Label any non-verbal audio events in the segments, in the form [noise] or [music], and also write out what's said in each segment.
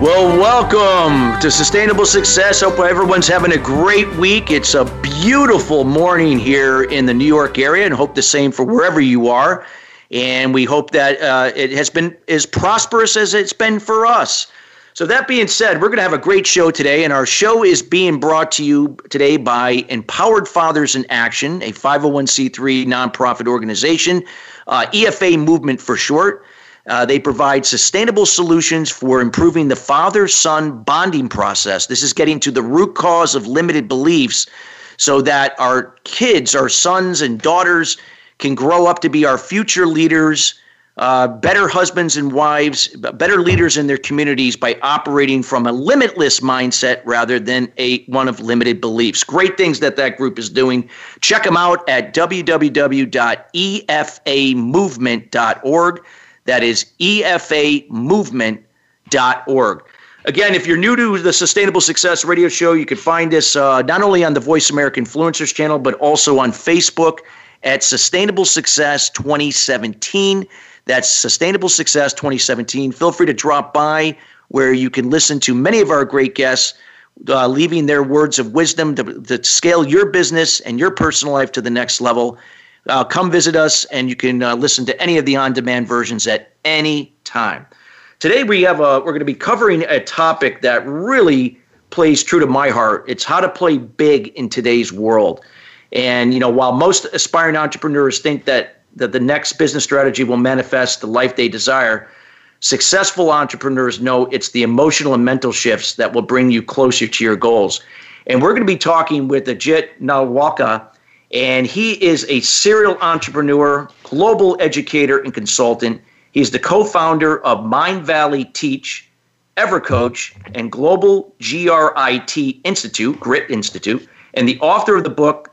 Well, welcome to Sustainable Success. Hope everyone's having a great week. It's a beautiful morning here in the New York area, and hope the same for wherever you are. And we hope that uh, it has been as prosperous as it's been for us. So, that being said, we're going to have a great show today, and our show is being brought to you today by Empowered Fathers in Action, a 501c3 nonprofit organization, uh, EFA movement for short. Uh, they provide sustainable solutions for improving the father son bonding process. This is getting to the root cause of limited beliefs so that our kids, our sons and daughters, can grow up to be our future leaders, uh, better husbands and wives, better leaders in their communities by operating from a limitless mindset rather than a one of limited beliefs. Great things that that group is doing. Check them out at www.efamovement.org. That is efamovement.org. Again, if you're new to the Sustainable Success Radio Show, you can find us uh, not only on the Voice America Influencers channel, but also on Facebook at Sustainable Success 2017. That's Sustainable Success 2017. Feel free to drop by where you can listen to many of our great guests. Uh, leaving their words of wisdom to, to scale your business and your personal life to the next level uh, come visit us, and you can uh, listen to any of the on-demand versions at any time. Today we have a, we're going to be covering a topic that really plays true to my heart. It's how to play big in today's world. And you know, while most aspiring entrepreneurs think that that the next business strategy will manifest the life they desire, successful entrepreneurs know it's the emotional and mental shifts that will bring you closer to your goals. And we're going to be talking with Ajit Nawalkar and he is a serial entrepreneur, global educator, and consultant. He's the co founder of Mind Valley Teach, EverCoach, and Global GRIT Institute, Grit Institute, and the author of the book,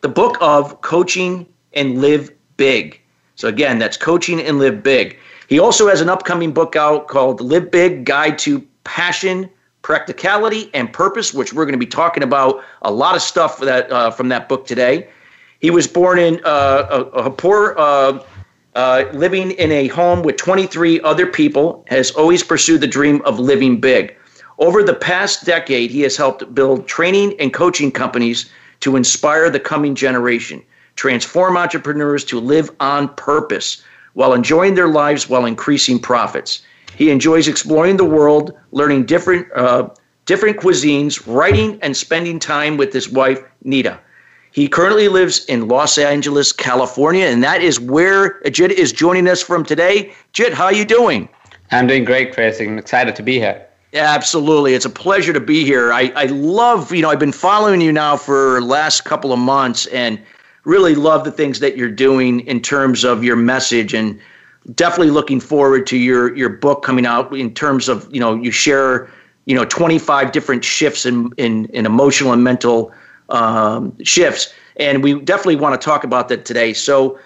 the book of Coaching and Live Big. So, again, that's Coaching and Live Big. He also has an upcoming book out called Live Big Guide to Passion, practicality and purpose, which we're going to be talking about a lot of stuff that uh, from that book today. He was born in uh, a, a, poor, uh, uh living in a home with 23 other people. Has always pursued the dream of living big. Over the past decade, he has helped build training and coaching companies to inspire the coming generation, transform entrepreneurs to live on purpose while enjoying their lives while increasing profits. He enjoys exploring the world, learning different uh, different cuisines, writing, and spending time with his wife Nita. He currently lives in Los Angeles, California, and that is where Ajit is joining us from today. Jit, how are you doing? I'm doing great, Chris. I'm excited to be here. Absolutely. It's a pleasure to be here. I, I love, you know, I've been following you now for last couple of months and really love the things that you're doing in terms of your message and definitely looking forward to your your book coming out in terms of you know you share you know 25 different shifts in in, in emotional and mental um, shifts. And we definitely want to talk about that today. So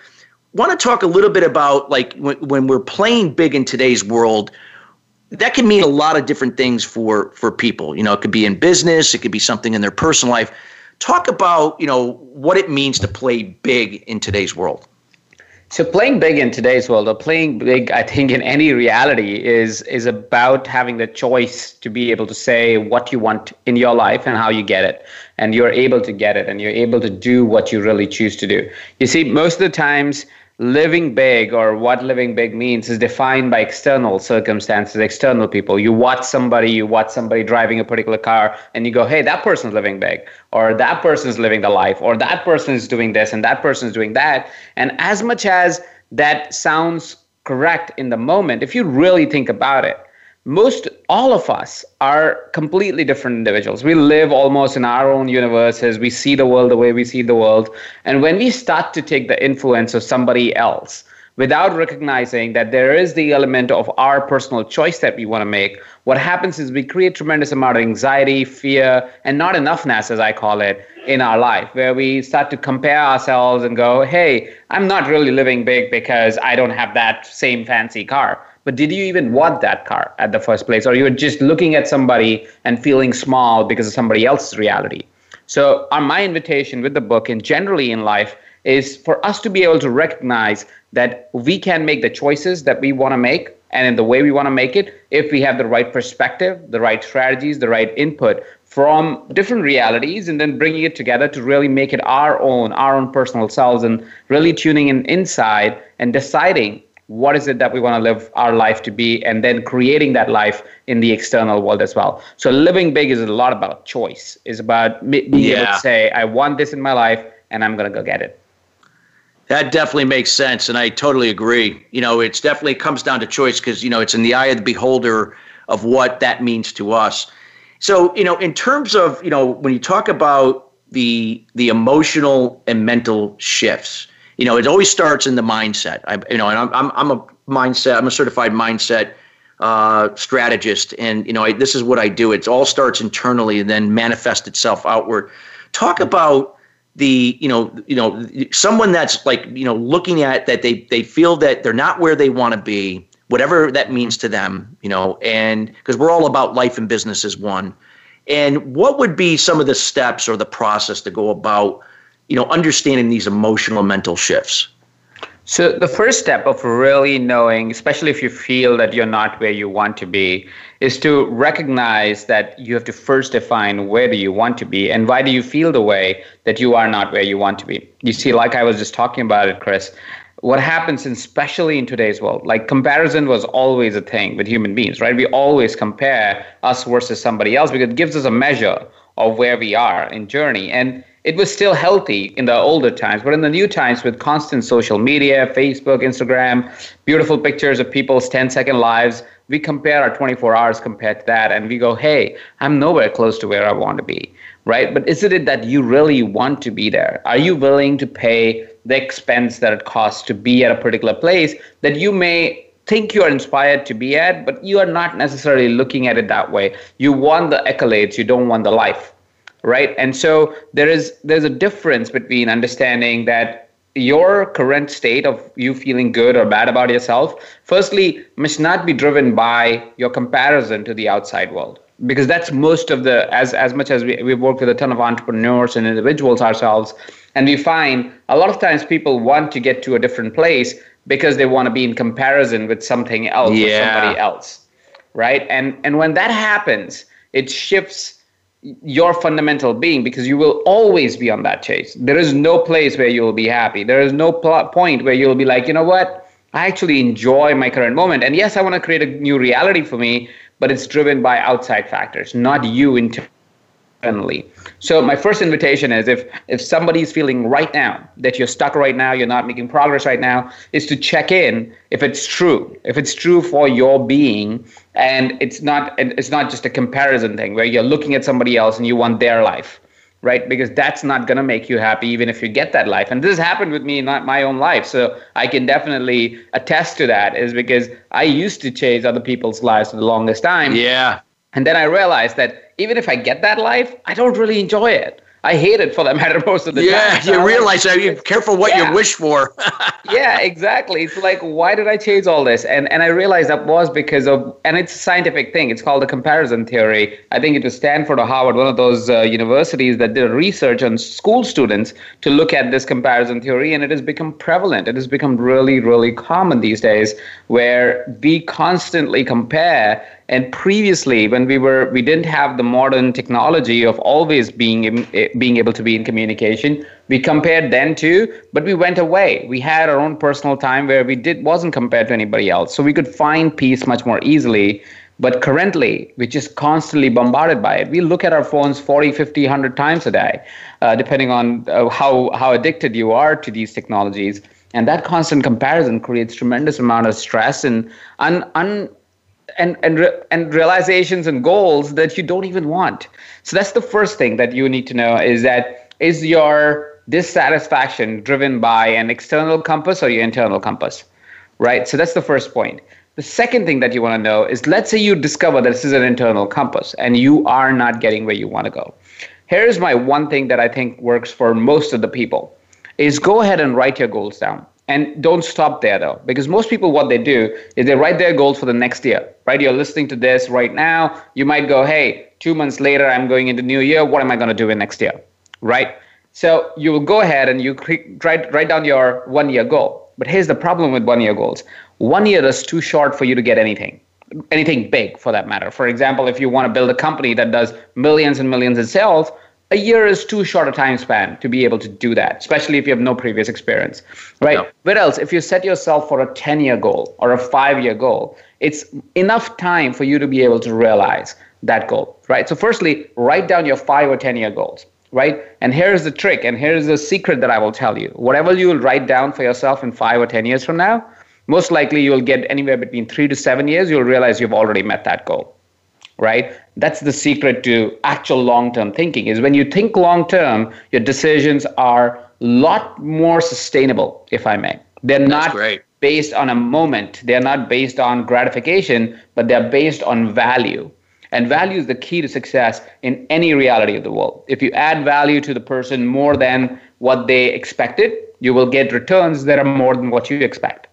want to talk a little bit about like when, when we're playing big in today's world that can mean a lot of different things for for people. You know it could be in business it could be something in their personal life. Talk about you know what it means to play big in today's world so playing big in today's world, or playing big, I think in any reality, is is about having the choice to be able to say what you want in your life and how you get it, and you're able to get it, and you're able to do what you really choose to do. You see, most of the times living big or what living big means is defined by external circumstances, external people. You watch somebody, you watch somebody driving a particular car, and you go, hey, that person's living big, or that person's living the life, or that person is doing this, and that person is doing that. And as much as that sounds correct in the moment, if you really think about it, most all of us are completely different individuals. We live almost in our own universes. We see the world the way we see the world. And when we start to take the influence of somebody else, without recognizing that there is the element of our personal choice that we want to make, what happens is we create tremendous amount of anxiety, fear, and not enoughness, as I call it, in our life, where we start to compare ourselves and go, hey, I'm not really living big because I don't have that same fancy car. But did you even want that car at the first place? Or you were just looking at somebody and feeling small because of somebody else's reality? So, our, my invitation with the book and generally in life is for us to be able to recognize that we can make the choices that we want to make and in the way we want to make it if we have the right perspective, the right strategies, the right input from different realities and then bringing it together to really make it our own, our own personal selves and really tuning in inside and deciding what is it that we want to live our life to be and then creating that life in the external world as well so living big is a lot about choice is about being yeah. able to say i want this in my life and i'm going to go get it that definitely makes sense, and I totally agree. You know, it's definitely comes down to choice because you know it's in the eye of the beholder of what that means to us. So, you know, in terms of you know when you talk about the the emotional and mental shifts, you know, it always starts in the mindset. I, you know, and I'm I'm, I'm a mindset. I'm a certified mindset uh, strategist, and you know, I, this is what I do. It all starts internally and then manifests itself outward. Talk about the you know you know someone that's like you know looking at that they they feel that they're not where they want to be whatever that means to them you know and because we're all about life and business as one and what would be some of the steps or the process to go about you know understanding these emotional mental shifts so the first step of really knowing, especially if you feel that you're not where you want to be, is to recognize that you have to first define where do you want to be and why do you feel the way that you are not where you want to be. You see, like I was just talking about it, Chris, what happens, especially in today's world, like comparison was always a thing with human beings, right? We always compare us versus somebody else because it gives us a measure of where we are in journey. And it was still healthy in the older times, but in the new times with constant social media, Facebook, Instagram, beautiful pictures of people's 10 second lives, we compare our 24 hours compared to that and we go, hey, I'm nowhere close to where I want to be, right? But isn't it that you really want to be there? Are you willing to pay the expense that it costs to be at a particular place that you may think you are inspired to be at, but you are not necessarily looking at it that way? You want the accolades, you don't want the life right and so there is there's a difference between understanding that your current state of you feeling good or bad about yourself firstly must not be driven by your comparison to the outside world because that's most of the as as much as we, we've worked with a ton of entrepreneurs and individuals ourselves and we find a lot of times people want to get to a different place because they want to be in comparison with something else yeah. or somebody else right and and when that happens it shifts your fundamental being because you will always be on that chase. There is no place where you will be happy. There is no pl- point where you'll be like, you know what? I actually enjoy my current moment. And yes, I want to create a new reality for me, but it's driven by outside factors, not you internally internally. So my first invitation is if if somebody's feeling right now that you're stuck right now, you're not making progress right now, is to check in if it's true, if it's true for your being, and it's not it's not just a comparison thing where you're looking at somebody else and you want their life right? Because that's not going to make you happy, even if you get that life. And this happened with me in my own life. So I can definitely attest to that, is because I used to chase other people's lives for the longest time. Yeah. And then I realized that even if I get that life, I don't really enjoy it. I hate it for that [laughs] matter most of the yeah, time. Yeah, you realize like, that. Be careful what yeah. you wish for. [laughs] yeah, exactly. It's like, why did I chase all this? And and I realized that was because of, and it's a scientific thing. It's called the comparison theory. I think it was Stanford or Harvard, one of those uh, universities that did research on school students to look at this comparison theory, and it has become prevalent. It has become really, really common these days, where we constantly compare and previously, when we were, we didn't have the modern technology of always being eh, being able to be in communication. We compared then too, but we went away. We had our own personal time where we did wasn't compared to anybody else, so we could find peace much more easily. But currently, we're just constantly bombarded by it. We look at our phones 40, 50, 100 times a day, uh, depending on uh, how, how addicted you are to these technologies. And that constant comparison creates tremendous amount of stress and un, un, and and and realizations and goals that you don't even want so that's the first thing that you need to know is that is your dissatisfaction driven by an external compass or your internal compass right? So that's the first point. The second thing that you want to know is let's say you discover that this is an internal compass and you are not getting where you want to go. Here's my one thing that I think works for most of the people is go ahead and write your goals down. And don't stop there though, because most people, what they do is they write their goals for the next year, right? You're listening to this right now. You might go, hey, two months later, I'm going into new year. What am I going to do in next year, right? So you will go ahead and you write, write down your one year goal. But here's the problem with one year goals one year is too short for you to get anything anything big for that matter for example if you want to build a company that does millions and millions in sales a year is too short a time span to be able to do that, especially if you have no previous experience, right? No. But else, if you set yourself for a 10 year goal or a five year goal, it's enough time for you to be able to realize that goal, right? So, firstly, write down your five or 10 year goals, right? And here's the trick, and here's the secret that I will tell you. Whatever you will write down for yourself in five or 10 years from now, most likely you'll get anywhere between three to seven years, you'll realize you've already met that goal right? That's the secret to actual long-term thinking is when you think long-term your decisions are a lot more sustainable if i may. They're that's not great. based on a moment. They're not based on gratification but they're based on value. And value is the key to success in any reality of the world. If you add value to the person more than what they expected you will get returns that are more than what you expect.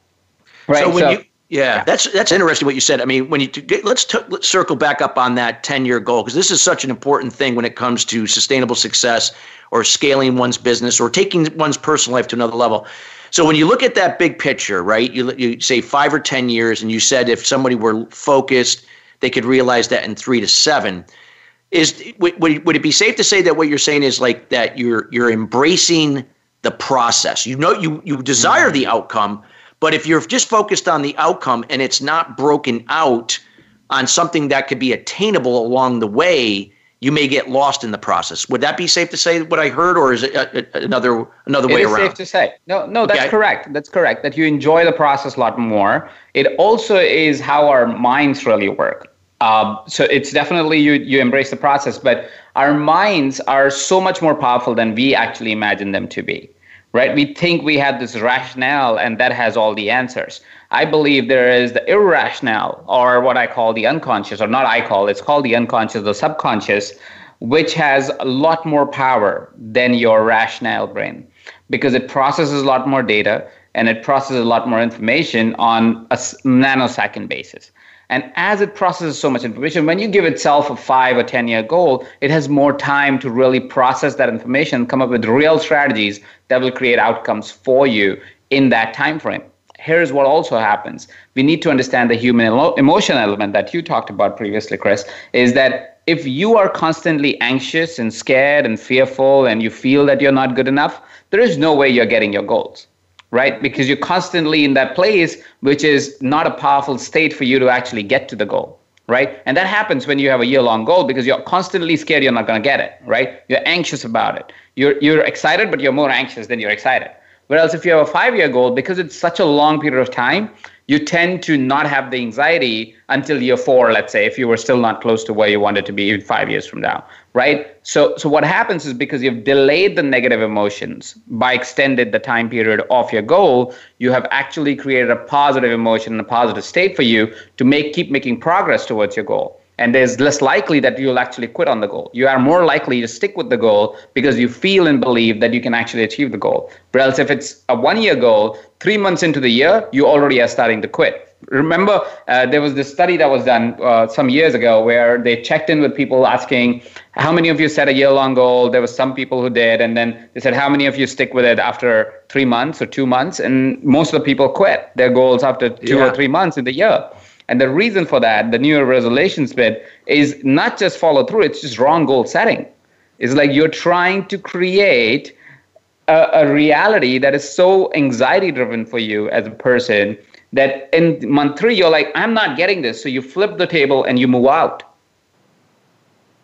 Right? so when so, you yeah, that's that's interesting what you said. I mean, when you let's, t- let's circle back up on that ten year goal because this is such an important thing when it comes to sustainable success or scaling one's business or taking one's personal life to another level. So when you look at that big picture, right? You you say five or ten years, and you said if somebody were focused, they could realize that in three to seven. Is would, would it be safe to say that what you're saying is like that you're you're embracing the process? You know, you you desire the outcome but if you're just focused on the outcome and it's not broken out on something that could be attainable along the way, you may get lost in the process. Would that be safe to say what I heard, or is it a, a, another another way around? Safe to say. No, no, that's okay. correct. That's correct. That you enjoy the process a lot more. It also is how our minds really work. Um, so it's definitely you you embrace the process, but our minds are so much more powerful than we actually imagine them to be right? We think we have this rationale and that has all the answers. I believe there is the irrational, or what I call the unconscious, or not I call, it's called the unconscious, the subconscious, which has a lot more power than your rational brain because it processes a lot more data and it processes a lot more information on a nanosecond basis. And as it processes so much information, when you give itself a five or 10 year goal, it has more time to really process that information, come up with real strategies that will create outcomes for you in that time frame. Here's what also happens. We need to understand the human emotion element that you talked about previously, Chris, is that if you are constantly anxious and scared and fearful and you feel that you're not good enough, there is no way you're getting your goals right? Because you're constantly in that place, which is not a powerful state for you to actually get to the goal, right? And that happens when you have a year long goal because you're constantly scared you're not going to get it, right? You're anxious about it. You're, you're excited, but you're more anxious than you're excited. Whereas if you have a five year goal, because it's such a long period of time, you tend to not have the anxiety until year four, let's say, if you were still not close to where you wanted to be five years from now, right? So, so what happens is because you've delayed the negative emotions by extended the time period of your goal, you have actually created a positive emotion and a positive state for you to make keep making progress towards your goal and there's less likely that you'll actually quit on the goal. You are more likely to stick with the goal because you feel and believe that you can actually achieve the goal. Whereas if it's a one year goal, three months into the year, you already are starting to quit. Remember, uh, there was this study that was done uh, some years ago where they checked in with people asking, How many of you set a year long goal? There was some people who did. And then they said, How many of you stick with it after three months or two months? And most of the people quit their goals after two yeah. or three months in the year. And the reason for that, the New Year resolutions bit, is not just follow through, it's just wrong goal setting. It's like you're trying to create a, a reality that is so anxiety driven for you as a person that in month three, you're like, I'm not getting this. So you flip the table and you move out.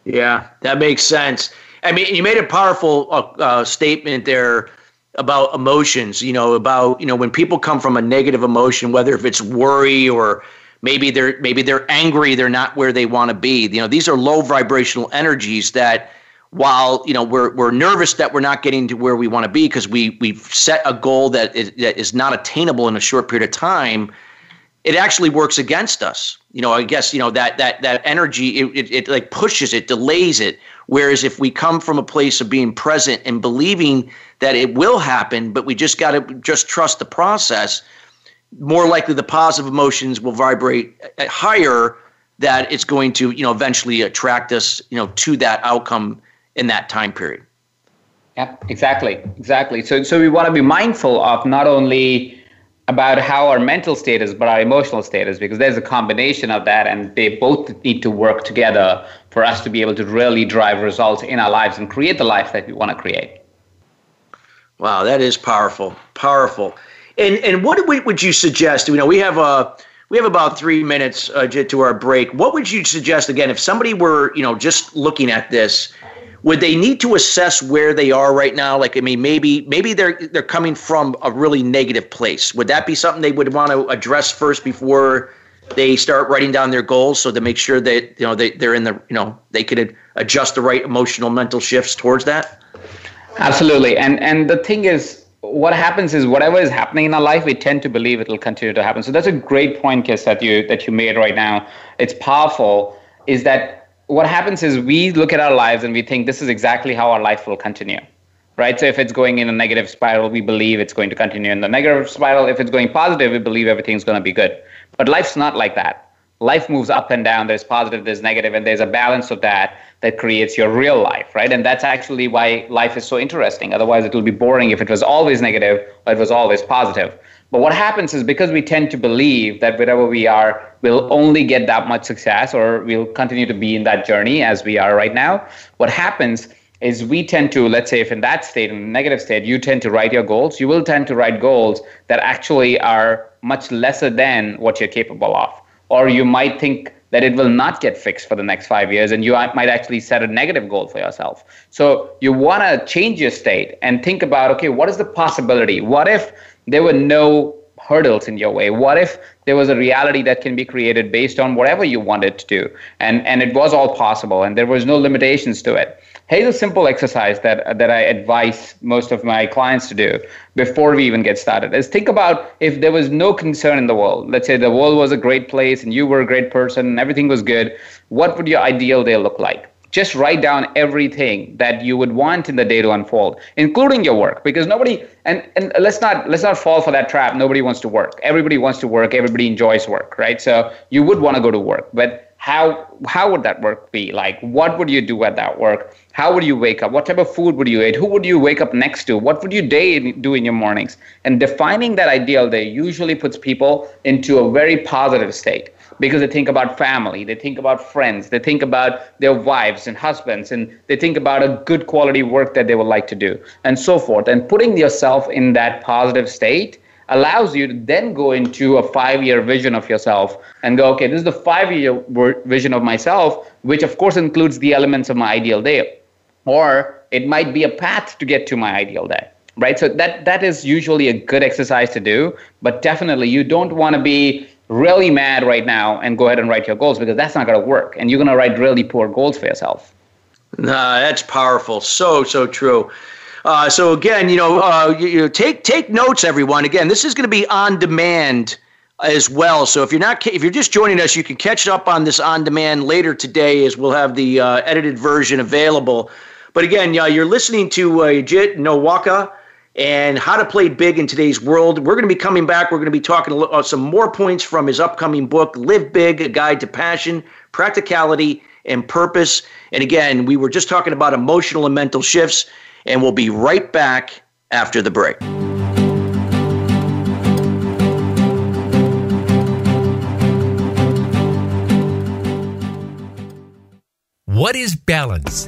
Yeah, that makes sense. I mean, you made a powerful uh, uh, statement there about emotions, you know, about, you know, when people come from a negative emotion, whether if it's worry or maybe they're maybe they're angry they're not where they want to be you know these are low vibrational energies that while you know we're we're nervous that we're not getting to where we want to be because we we've set a goal that is, that is not attainable in a short period of time it actually works against us you know i guess you know that that that energy it, it, it like pushes it delays it whereas if we come from a place of being present and believing that it will happen but we just got to just trust the process more likely the positive emotions will vibrate uh, higher that it's going to you know eventually attract us you know to that outcome in that time period. Yeah, exactly, exactly. So, so we want to be mindful of not only about how our mental state is, but our emotional status, because there's a combination of that, and they both need to work together for us to be able to really drive results in our lives and create the life that we want to create. Wow, that is powerful, powerful. And and what would you suggest? You know, we have a we have about three minutes uh, to our break. What would you suggest again if somebody were you know just looking at this? Would they need to assess where they are right now? Like i mean maybe maybe they're they're coming from a really negative place. Would that be something they would want to address first before they start writing down their goals so to make sure that you know they, they're in the you know they could adjust the right emotional mental shifts towards that? Absolutely. And and the thing is what happens is whatever is happening in our life we tend to believe it will continue to happen. So that's a great point Kis, that you that you made right now. It's powerful is that what happens is we look at our lives and we think this is exactly how our life will continue right? So if it's going in a negative spiral we believe it's going to continue in the negative spiral. If it's going positive we believe everything's going to be good. But life's not like that. Life moves up and down. There's positive there's negative and there's a balance of that that creates your real life right? And that's actually why life is so interesting. Otherwise it will be boring if it was always negative or it was always positive but what happens is because we tend to believe that wherever we are, we'll only get that much success or we'll continue to be in that journey as we are right now. What happens is we tend to, let's say, if in that state, in the negative state, you tend to write your goals, you will tend to write goals that actually are much lesser than what you're capable of. Or you might think that it will not get fixed for the next five years, and you might actually set a negative goal for yourself. So you want to change your state and think about okay, what is the possibility? What if there were no hurdles in your way? What if there was a reality that can be created based on whatever you wanted to do, and and it was all possible, and there was no limitations to it? Here's a simple exercise that that I advise most of my clients to do before we even get started: is think about if there was no concern in the world. Let's say the world was a great place, and you were a great person, and everything was good. What would your ideal day look like? Just write down everything that you would want in the day to unfold including your work because nobody and, and let's not let's not fall for that trap. Nobody wants to work. Everybody wants to work. Everybody enjoys work right? So you would want to go to work but how how would that work be? Like what would you do at that work? How would you wake up? What type of food would you eat? Who would you wake up next to? What would you day do in your mornings? And defining that ideal day usually puts people into a very positive state because they think about family, they think about friends, they think about their wives and husbands, and they think about a good quality work that they would like to do, and so forth. And putting yourself in that positive state allows you to then go into a five year vision of yourself and go, okay, this is the five year vision of myself, which of course includes the elements of my ideal day. Or it might be a path to get to my ideal day right so that that is usually a good exercise to do but definitely you don't want to be really mad right now and go ahead and write your goals because that's not going to work. And you're going to write really poor goals for yourself. Nah that's powerful. So so true. Uh, so again you know uh, you, you, take take notes everyone. Again this is going to be on demand as well. So if you're not if you're just joining us you can catch up on this on demand later today as we'll have the uh, edited version available. But again you're listening to uh, Ajit Nawalkar and how to play big in today's world. We're going to be coming back. We're going to be talking about uh, some more points from his upcoming book, Live Big A Guide to Passion, Practicality, and Purpose. And again, we were just talking about emotional and mental shifts, and we'll be right back after the break. What is balance?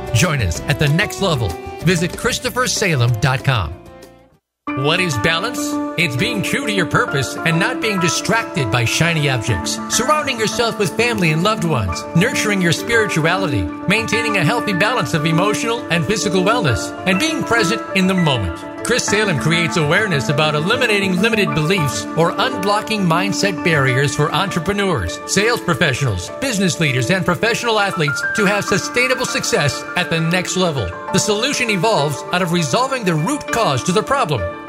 Join us at the next level. Visit ChristopherSalem.com. What is balance? It's being true to your purpose and not being distracted by shiny objects. Surrounding yourself with family and loved ones, nurturing your spirituality, maintaining a healthy balance of emotional and physical wellness, and being present in the moment. Chris Salem creates awareness about eliminating limited beliefs or unblocking mindset barriers for entrepreneurs, sales professionals, business leaders, and professional athletes to have sustainable success at the next level. The solution evolves out of resolving the root cause to the problem.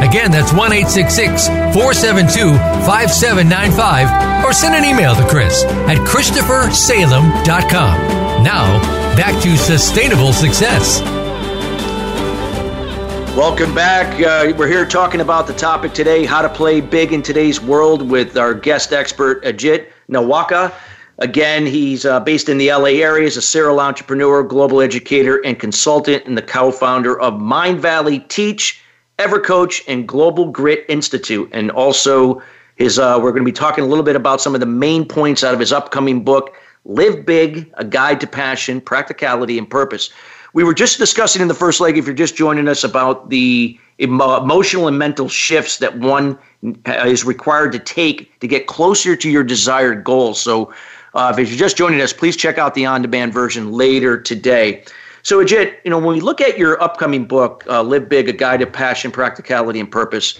Again, that's 1 866 472 5795. Or send an email to Chris at ChristopherSalem.com. Now, back to Sustainable Success. Welcome back. Uh, we're here talking about the topic today how to play big in today's world with our guest expert, Ajit Nawalkar. Again, he's uh, based in the LA area. He's a serial entrepreneur, global educator, and consultant, and the co founder of Mind Valley Teach, EverCoach, and Global Grit Institute. And also, his uh, we're going to be talking a little bit about some of the main points out of his upcoming book, Live Big A Guide to Passion, Practicality, and Purpose. We were just discussing in the first leg, if you're just joining us, about the emotional and mental shifts that one uh, is required to take to get closer to your desired goals. So, uh, if you're just joining us, please check out the on-demand version later today. So, Ajit, you know, when we look at your upcoming book, uh, "Live Big: A Guide to Passion, Practicality, and Purpose,"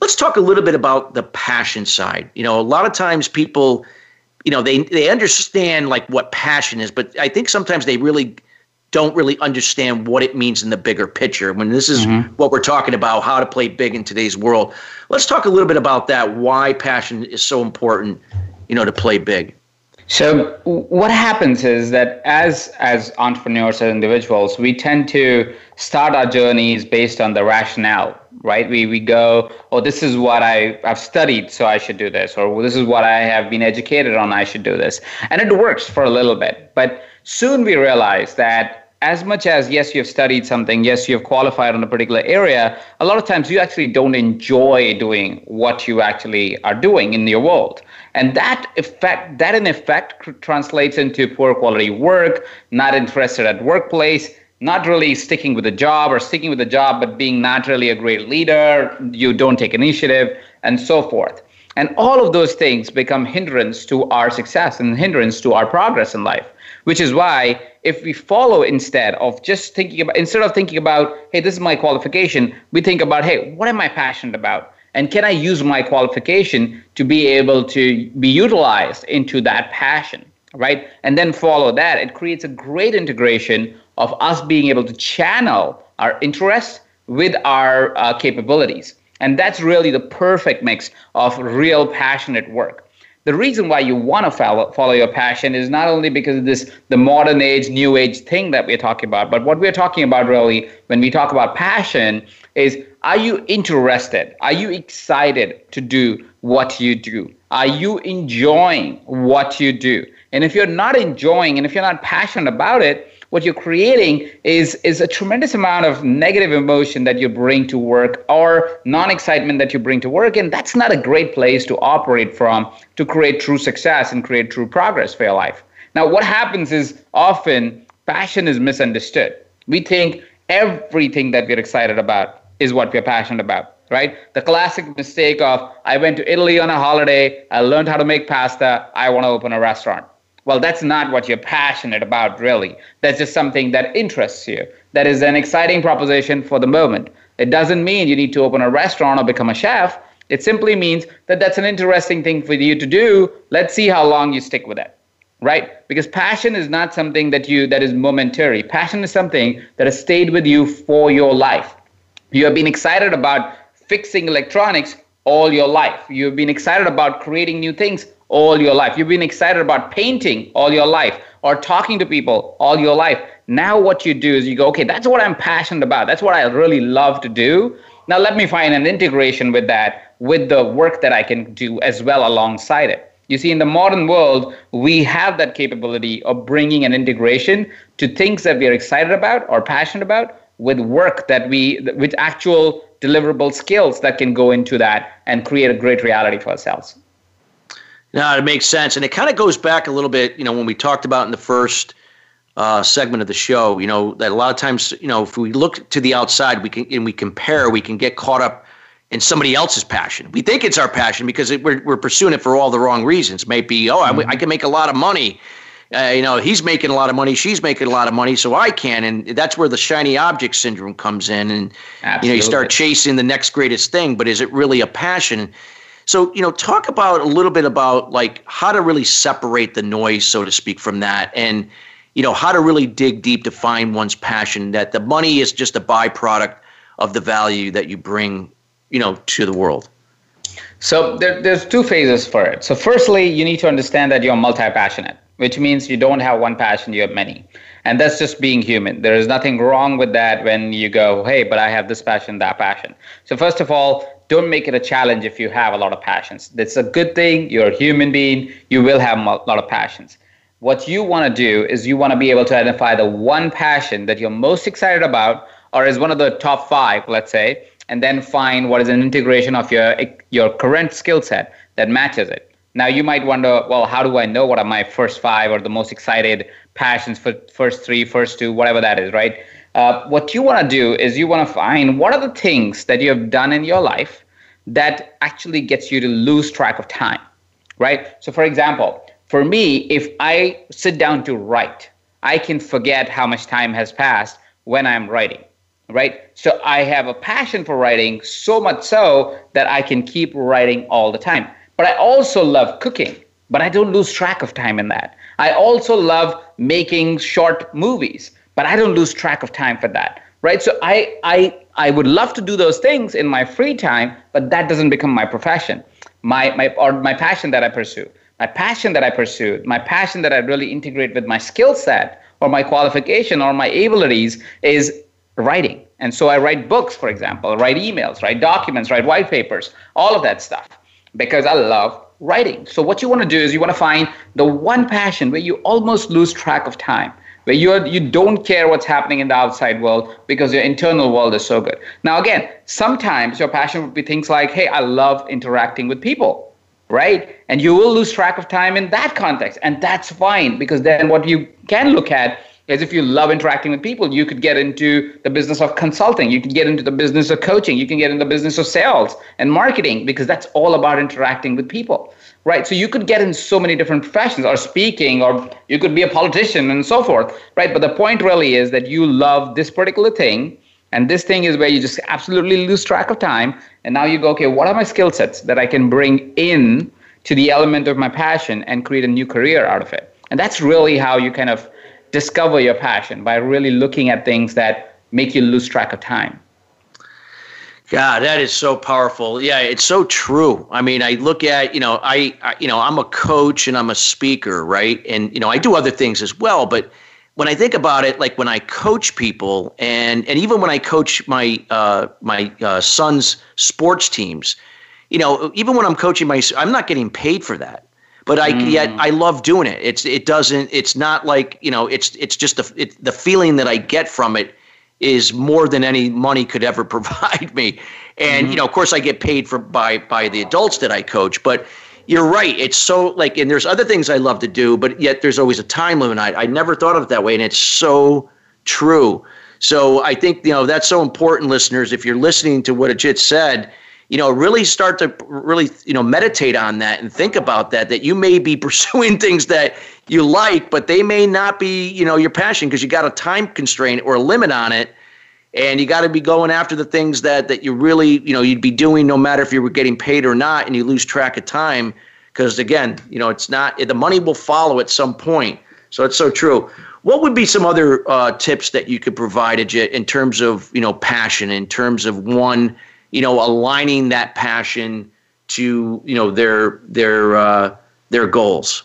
let's talk a little bit about the passion side. You know, a lot of times people, you know, they they understand like what passion is, but I think sometimes they really don't really understand what it means in the bigger picture. When this is mm-hmm. what we're talking about, how to play big in today's world. Let's talk a little bit about that. Why passion is so important, you know, to play big. So what happens is that as as entrepreneurs as individuals, we tend to start our journeys based on the rationale, right? We we go, oh, this is what I I've studied, so I should do this, or this is what I have been educated on, I should do this, and it works for a little bit, but soon we realize that as much as yes you have studied something yes you have qualified in a particular area a lot of times you actually don't enjoy doing what you actually are doing in your world. And that effect that in effect translates into poor quality work not interested at workplace not really sticking with the job or sticking with the job but being not really a great leader you don't take initiative and so forth. And all of those things become hindrance to our success and hindrance to our progress in life which is why if we follow instead of just thinking about instead of thinking about hey this is my qualification we think about hey what am i passionate about? And can i use my qualification to be able to be utilized into that passion right? And then follow that. It creates a great integration of us being able to channel our interests with our uh, capabilities. And that's really the perfect mix of real passionate work the reason why you want to follow, follow your passion is not only because of this the modern age new age thing that we're talking about but what we're talking about really when we talk about passion is are you interested? Are you excited to do what you do? Are you enjoying what you do? And if you're not enjoying and if you're not passionate about it what you're creating is is a tremendous amount of negative emotion that you bring to work or non-excitement that you bring to work and that's not a great place to operate from to create true success and create true progress for your life. Now what happens is often passion is misunderstood. We think everything that we're excited about is what we're passionate about right? The classic mistake of i went to italy on a holiday i learned how to make pasta i want to open a restaurant well, that's not what you're passionate about, really. That's just something that interests you. That is an exciting proposition for the moment. It doesn't mean you need to open a restaurant or become a chef. It simply means that that's an interesting thing for you to do. Let's see how long you stick with it. Right? Because passion is not something that you that is momentary. Passion is something that has stayed with you for your life. You have been excited about fixing electronics all your life. You've been excited about creating new things all your life. You've been excited about painting all your life or talking to people all your life. Now, what you do is you go, okay, that's what I'm passionate about. That's what I really love to do. Now, let me find an integration with that, with the work that I can do as well alongside it. You see, in the modern world, we have that capability of bringing an integration to things that we are excited about or passionate about with work that we, with actual deliverable skills that can go into that and create a great reality for ourselves. No, it makes sense, and it kind of goes back a little bit. You know, when we talked about in the first uh, segment of the show, you know, that a lot of times, you know, if we look to the outside, we can and we compare, we can get caught up in somebody else's passion. We think it's our passion because it, we're we're pursuing it for all the wrong reasons. Maybe, oh, mm-hmm. I, I, can make a lot of money. Uh, you know, he's making a lot of money, she's making a lot of money, so I can, and that's where the shiny object syndrome comes in, and Absolutely. you know, you start chasing the next greatest thing. But is it really a passion? So, you know, talk about a little bit about like how to really separate the noise, so to speak, from that, and you know how to really dig deep to find one's passion. That the money is just a byproduct of the value that you bring, you know, to the world. So there, there's two phases for it. So, firstly, you need to understand that you're multi-passionate, which means you don't have one passion; you have many. And that's just being human. There is nothing wrong with that when you go, hey, but I have this passion, that passion. So, first of all, don't make it a challenge if you have a lot of passions. That's a good thing. You're a human being. You will have a lot of passions. What you want to do is you want to be able to identify the one passion that you're most excited about, or is one of the top five, let's say, and then find what is an integration of your your current skill set that matches it. Now you might wonder, well, how do I know what are my first five or the most excited passions for first three, first two, whatever that is, right? Uh, what you want to do is you want to find what are the things that you have done in your life that actually gets you to lose track of time, right? So, for example, for me, if I sit down to write, I can forget how much time has passed when I'm writing, right? So, I have a passion for writing so much so that I can keep writing all the time. But I also love cooking, but I don't lose track of time in that. I also love making short movies but I don't lose track of time for that, right? So I I I would love to do those things in my free time, but that doesn't become my profession, my my or my passion that I pursue. My passion that I pursue, my passion that I really integrate with my skill set or my qualification or my abilities is writing. And so I write books, for example, write emails, write documents, write white papers, all of that stuff because I love writing. So what you want to do is you want to find the one passion where you almost lose track of time where you you don't care what's happening in the outside world because your internal world is so good. Now again, sometimes your passion would be things like, hey, I love interacting with people, right? And you will lose track of time in that context, and that's fine because then what you can look at is if you love interacting with people, you could get into the business of consulting, you could get into the business of coaching, you can get in the business of sales and marketing because that's all about interacting with people right? So you could get in so many different professions or speaking, or you could be a politician and so forth, right? But the point really is that you love this particular thing. And this thing is where you just absolutely lose track of time. And now you go, okay, what are my skill sets that I can bring in to the element of my passion and create a new career out of it? And that's really how you kind of discover your passion by really looking at things that make you lose track of time. God, that is so powerful. Yeah, it's so true. I mean, I look at, you know, I, I, you know, I'm a coach and I'm a speaker, right? And you know, I do other things as well, but when I think about it, like when I coach people and and even when I coach my uh my uh, son's sports teams, you know, even when I'm coaching my I'm not getting paid for that. But I mm. yet I love doing it. It's it doesn't. It's not like you know. It's it's just the it, the feeling that I get from it is more than any money could ever [laughs] provide me. And mm-hmm. you know, of course, I get paid for by by the adults that I coach, but you're right. It's so like, and there's other things I love to do, but yet there's always a time limit. I, I never thought of it that way, and it's so true. So I think you know that's so important, listeners. If you're listening to what Ajit said, you know, really start to really you know meditate on that and think about that. That you may be [laughs] pursuing things that you like, but they may not be you know your passion because you got a time constraint or a limit on it and you got to be going after the things that that you really you know you'd be doing no matter if you were getting paid or not and you lose track of time because again you know it's not the money will follow at some point so it's so true what would be some other uh, tips that you could provide in terms of you know passion in terms of one you know aligning that passion to you know their their uh, their goals.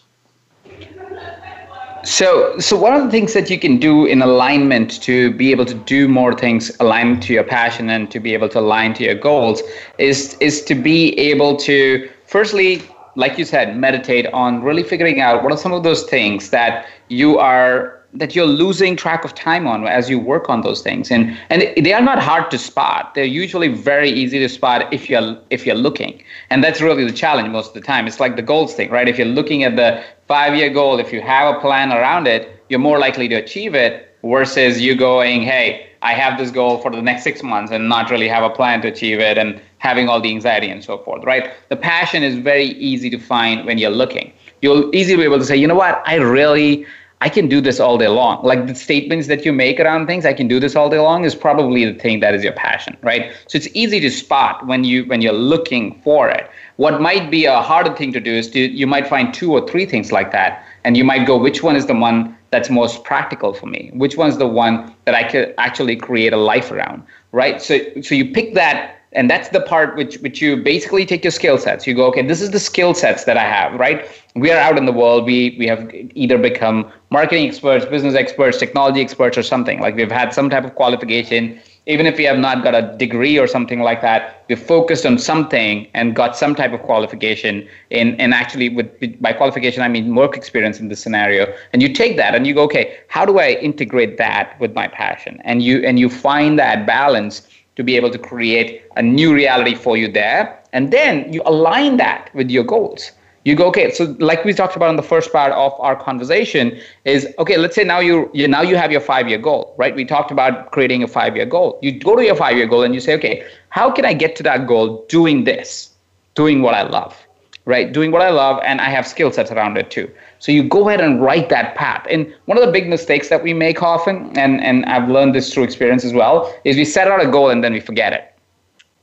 So, so one of the things that you can do in alignment to be able to do more things aligned to your passion and to be able to align to your goals is is to be able to firstly, like you said, meditate on really figuring out what are some of those things that you are that you're losing track of time on as you work on those things. And and they are not hard to spot. They're usually very easy to spot if you're if you're looking. And that's really the challenge most of the time. It's like the goals thing right? If you're looking at the five year goal if you have a plan around it you're more likely to achieve it versus you going hey i have this goal for the next six months and not really have a plan to achieve it and having all the anxiety and so forth right? The passion is very easy to find when you're looking. You'll easily be able to say you know what? I really I can do this all day long. Like the statements that you make around things, I can do this all day long is probably the thing that is your passion, right? So it's easy to spot when you when you're looking for it. What might be a harder thing to do is to you might find two or three things like that, and you might go, which one is the one that's most practical for me? Which one's the one that I could actually create a life around, right? So so you pick that and that's the part which which you basically take your skill sets. You go okay this is the skill sets that i have right? We are out in the world. We we have either become marketing experts business experts technology experts or something. Like we've had some type of qualification. Even if we have not got a degree or something like that we've focused on something and got some type of qualification in and actually with by qualification i mean work experience in this scenario. And you take that and you go okay how do i integrate that with my passion? And you and you find that balance to be able to create a new reality for you there. And then you align that with your goals. You go, okay, so like we talked about in the first part of our conversation is okay, let's say now you you now you have your five-year goal, right? We talked about creating a five-year goal. You go to your five-year goal and you say, okay, how can I get to that goal doing this, doing what I love, right? Doing what I love, and I have skill sets around it too. So you go ahead and write that path. And one of the big mistakes that we make often, and, and I've learned this through experience as well, is we set out a goal and then we forget it,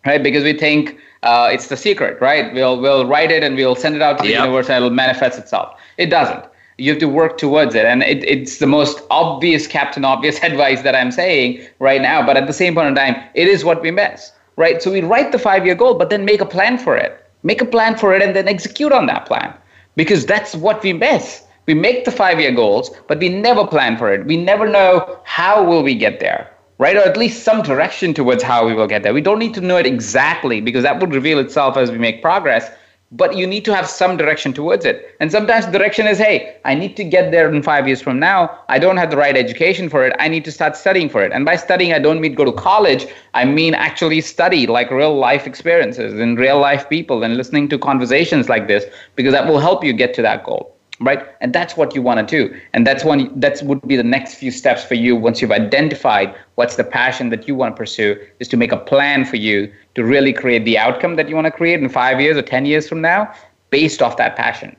right? Because we think uh, it's the secret, right? We'll, we'll write it and we'll send it out to the yep. universe and it'll manifest itself. It doesn't. You have to work towards it. And it, it's the most obvious, Captain Obvious [laughs] advice that I'm saying right now. But at the same point in time, it is what we miss, right? So we write the five year goal, but then make a plan for it. Make a plan for it and then execute on that plan because that's what we miss. We make the five year goals, but we never plan for it. We never know how will we get there, right? Or at least some direction towards how we will get there. We don't need to know it exactly because that would reveal itself as we make progress but you need to have some direction towards it. And sometimes direction is, hey, I need to get there in five years from now. I don't have the right education for it. I need to start studying for it. And by studying, I don't mean go to college. I mean actually study like real life experiences and real life people and listening to conversations like this because that will help you get to that goal right? And that's what you want to do. And that's one that's would be the next few steps for you once you've identified what's the passion that you want to pursue is to make a plan for you to really create the outcome that you want to create in 5 years or 10 years from now based off that passion.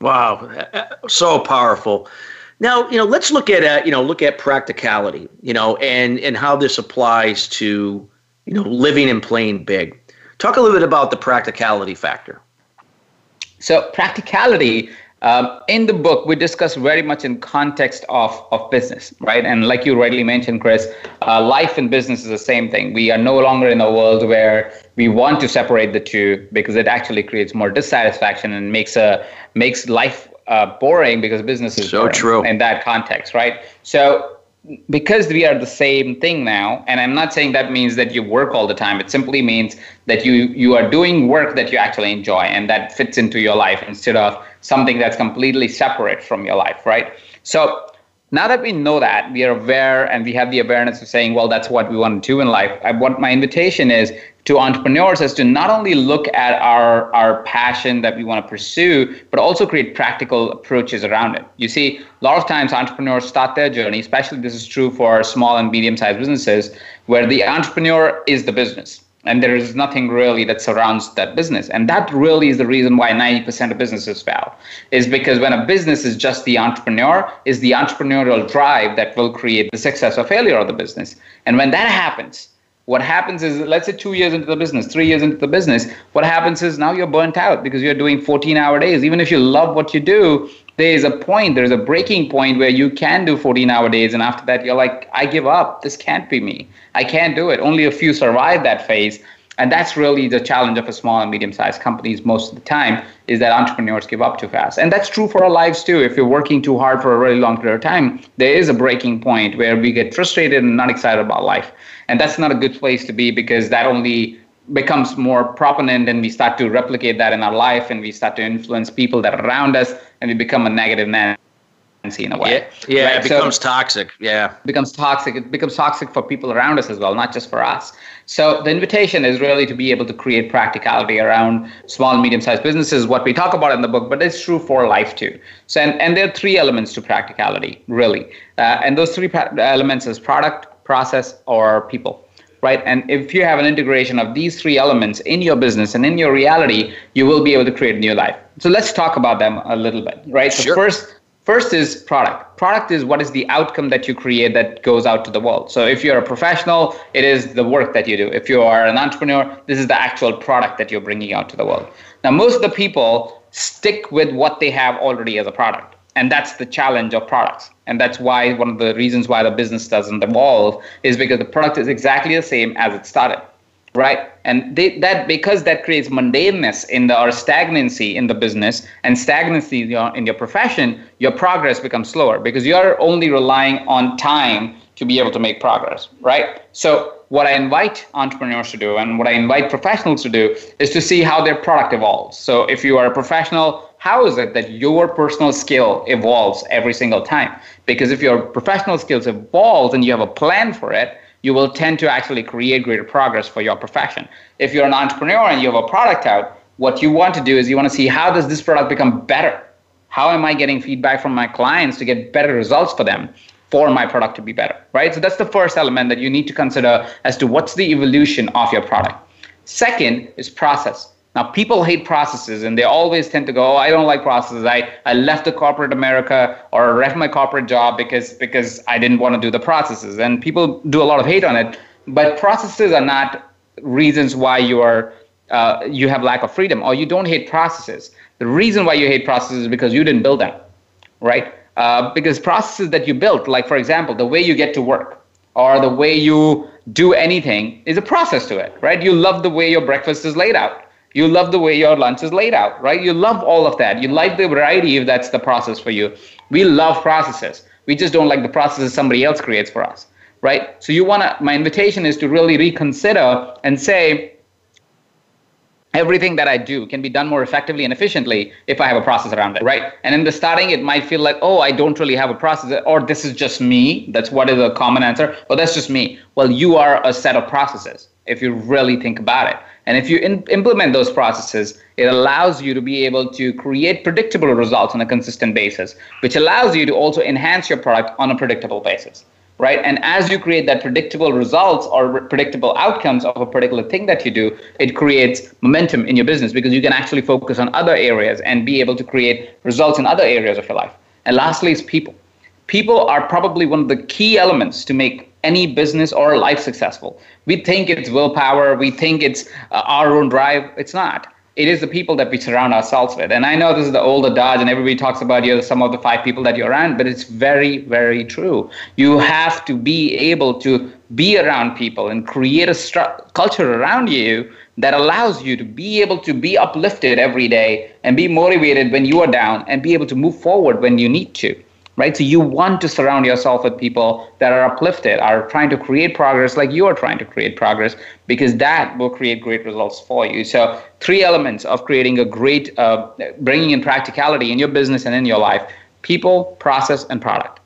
Wow. So powerful. Now you know let's look at uh, you know look at practicality you know and and how this applies to you know living and playing big. Talk a little bit about the practicality factor. So practicality um, in the book, we discuss very much in context of, of business, right? And like you rightly mentioned, Chris, uh, life and business is the same thing. We are no longer in a world where we want to separate the two because it actually creates more dissatisfaction and makes a makes life uh, boring because business is so true in that context, right? So because we are the same thing now and i'm not saying that means that you work all the time it simply means that you you are doing work that you actually enjoy and that fits into your life instead of something that's completely separate from your life right? So now that we know that we are aware and we have the awareness of saying well that's what we want to do in life I, what my invitation is to entrepreneurs is to not only look at our our passion that we want to pursue but also create practical approaches around it. You see a lot of times entrepreneurs start their journey especially this is true for small and medium sized businesses where the entrepreneur is the business and there is nothing really that surrounds that business. And that really is the reason why 90% of businesses fail is because when a business is just the entrepreneur is the entrepreneurial drive that will create the success or failure of the business. And when that happens what happens is let's say two years into the business three years into the business what happens is now you're burnt out because you're doing 14 hour days. Even if you love what you do there is a point there's a breaking point where you can do 14 hour days and after that you're like i give up. This can't be me. I can't do it. Only a few survive that phase and that's really the challenge of a small and medium sized companies most of the time is that entrepreneurs give up too fast. And that's true for our lives too. If you're working too hard for a really long period of time there is a breaking point where we get frustrated and not excited about life and that's not a good place to be because that only becomes more proponent and we start to replicate that in our life and we start to influence people that are around us and we become a negative Nancy in a way. Yeah, yeah right? it becomes so toxic. Yeah. It becomes toxic. It becomes toxic for people around us as well, not just for us. So the invitation is really to be able to create practicality around small and medium-sized businesses, what we talk about in the book, but it's true for life too. So and, and there are three elements to practicality, really. Uh, and those three elements is product, process, or people right? And if you have an integration of these three elements in your business and in your reality, you will be able to create a new life. So let's talk about them a little bit, right? So sure. first, first is product. Product is what is the outcome that you create that goes out to the world. So if you're a professional, it is the work that you do. If you are an entrepreneur, this is the actual product that you're bringing out to the world. Now, most of the people stick with what they have already as a product and that's the challenge of products. And that's why one of the reasons why the business doesn't evolve is because the product is exactly the same as it started right? And they, that because that creates mundaneness in the or stagnancy in the business and stagnancy in your, in your profession your progress becomes slower because you're only relying on time to be able to make progress right? So what I invite entrepreneurs to do and what I invite professionals to do is to see how their product evolves. So if you are a professional, how is it that your personal skill evolves every single time? Because if your professional skills evolve and you have a plan for it, you will tend to actually create greater progress for your profession. If you're an entrepreneur and you have a product out, what you want to do is you want to see how does this product become better? How am I getting feedback from my clients to get better results for them? for my product to be better, right? So that's the first element that you need to consider as to what's the evolution of your product. Second is process. Now, people hate processes and they always tend to go, oh, I don't like processes. I, I left the corporate America or left my corporate job because, because I didn't want to do the processes. And people do a lot of hate on it. But processes are not reasons why you are uh, you have lack of freedom or you don't hate processes. The reason why you hate processes is because you didn't build them, right? Uh, because processes that you built, like for example, the way you get to work or the way you do anything is a process to it, right? You love the way your breakfast is laid out. You love the way your lunch is laid out, right? You love all of that. You like the variety if that's the process for you. We love processes. We just don't like the processes somebody else creates for us, right? So you want to, my invitation is to really reconsider and say, everything that I do can be done more effectively and efficiently if I have a process around it, right? And in the starting, it might feel like, oh, I don't really have a process, or this is just me. That's what is a common answer. Well, that's just me. Well, you are a set of processes if you really think about it. And if you in, implement those processes, it allows you to be able to create predictable results on a consistent basis, which allows you to also enhance your product on a predictable basis right? And as you create that predictable results or predictable outcomes of a particular thing that you do, it creates momentum in your business because you can actually focus on other areas and be able to create results in other areas of your life. And lastly is people. People are probably one of the key elements to make any business or life successful. We think it's willpower, we think it's uh, our own drive. It's not it is the people that we surround ourselves with. And I know this is the old adage, and everybody talks about you know some of the five people that you're around, but it's very, very true. You have to be able to be around people and create a stru- culture around you that allows you to be able to be uplifted every day and be motivated when you are down and be able to move forward when you need to. Right? So you want to surround yourself with people that are uplifted, are trying to create progress like you are trying to create progress, because that will create great results for you. So three elements of creating a great, uh, bringing in practicality in your business and in your life: people, process, and product.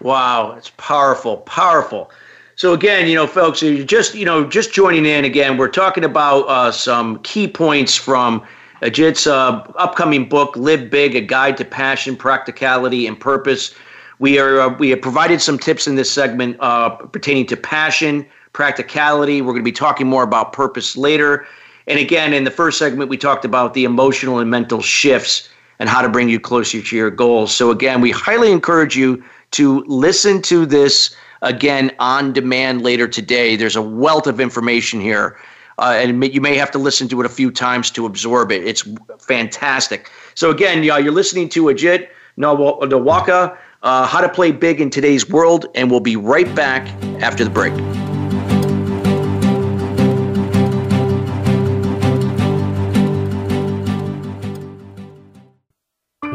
Wow, it's powerful, powerful. So again, you know, folks, you're just you know just joining in again. We're talking about uh, some key points from Ajit's uh, upcoming book, "Live Big: A Guide to Passion, Practicality, and Purpose." We are uh, we have provided some tips in this segment uh, pertaining to passion, practicality. We're going to be talking more about purpose later. And again, in the first segment, we talked about the emotional and mental shifts and how to bring you closer to your goals. So again, we highly encourage you to listen to this again on demand later today. There's a wealth of information here. Uh, and you may have to listen to it a few times to absorb it. It's fantastic. So again, yeah, you're listening to Ajit Nawalkar, uh, How to Play Big in Today's World, and we'll be right back after the break.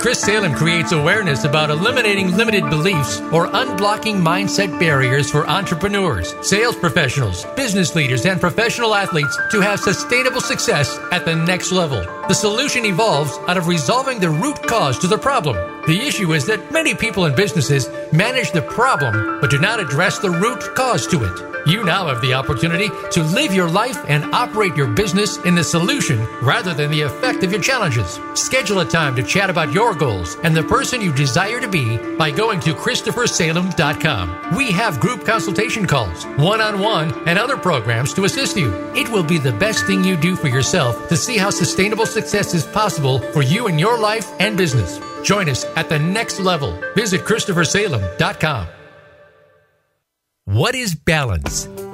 Chris Salem creates awareness about eliminating limited beliefs or unblocking mindset barriers for entrepreneurs, sales professionals, business leaders, and professional athletes to have sustainable success at the next level. The solution evolves out of resolving the root cause to the problem. The issue is that many people and businesses manage the problem but do not address the root cause to it. You now have the opportunity to live your life and operate your business in the solution rather than the effect of your challenges. Schedule a time to chat about your goals and the person you desire to be by going to ChristopherSalem.com. We have group consultation calls, one on one, and other programs to assist you. It will be the best thing you do for yourself to see how sustainable success is possible for you in your life and business. Join us at the next level. Visit ChristopherSalem.com. What is balance?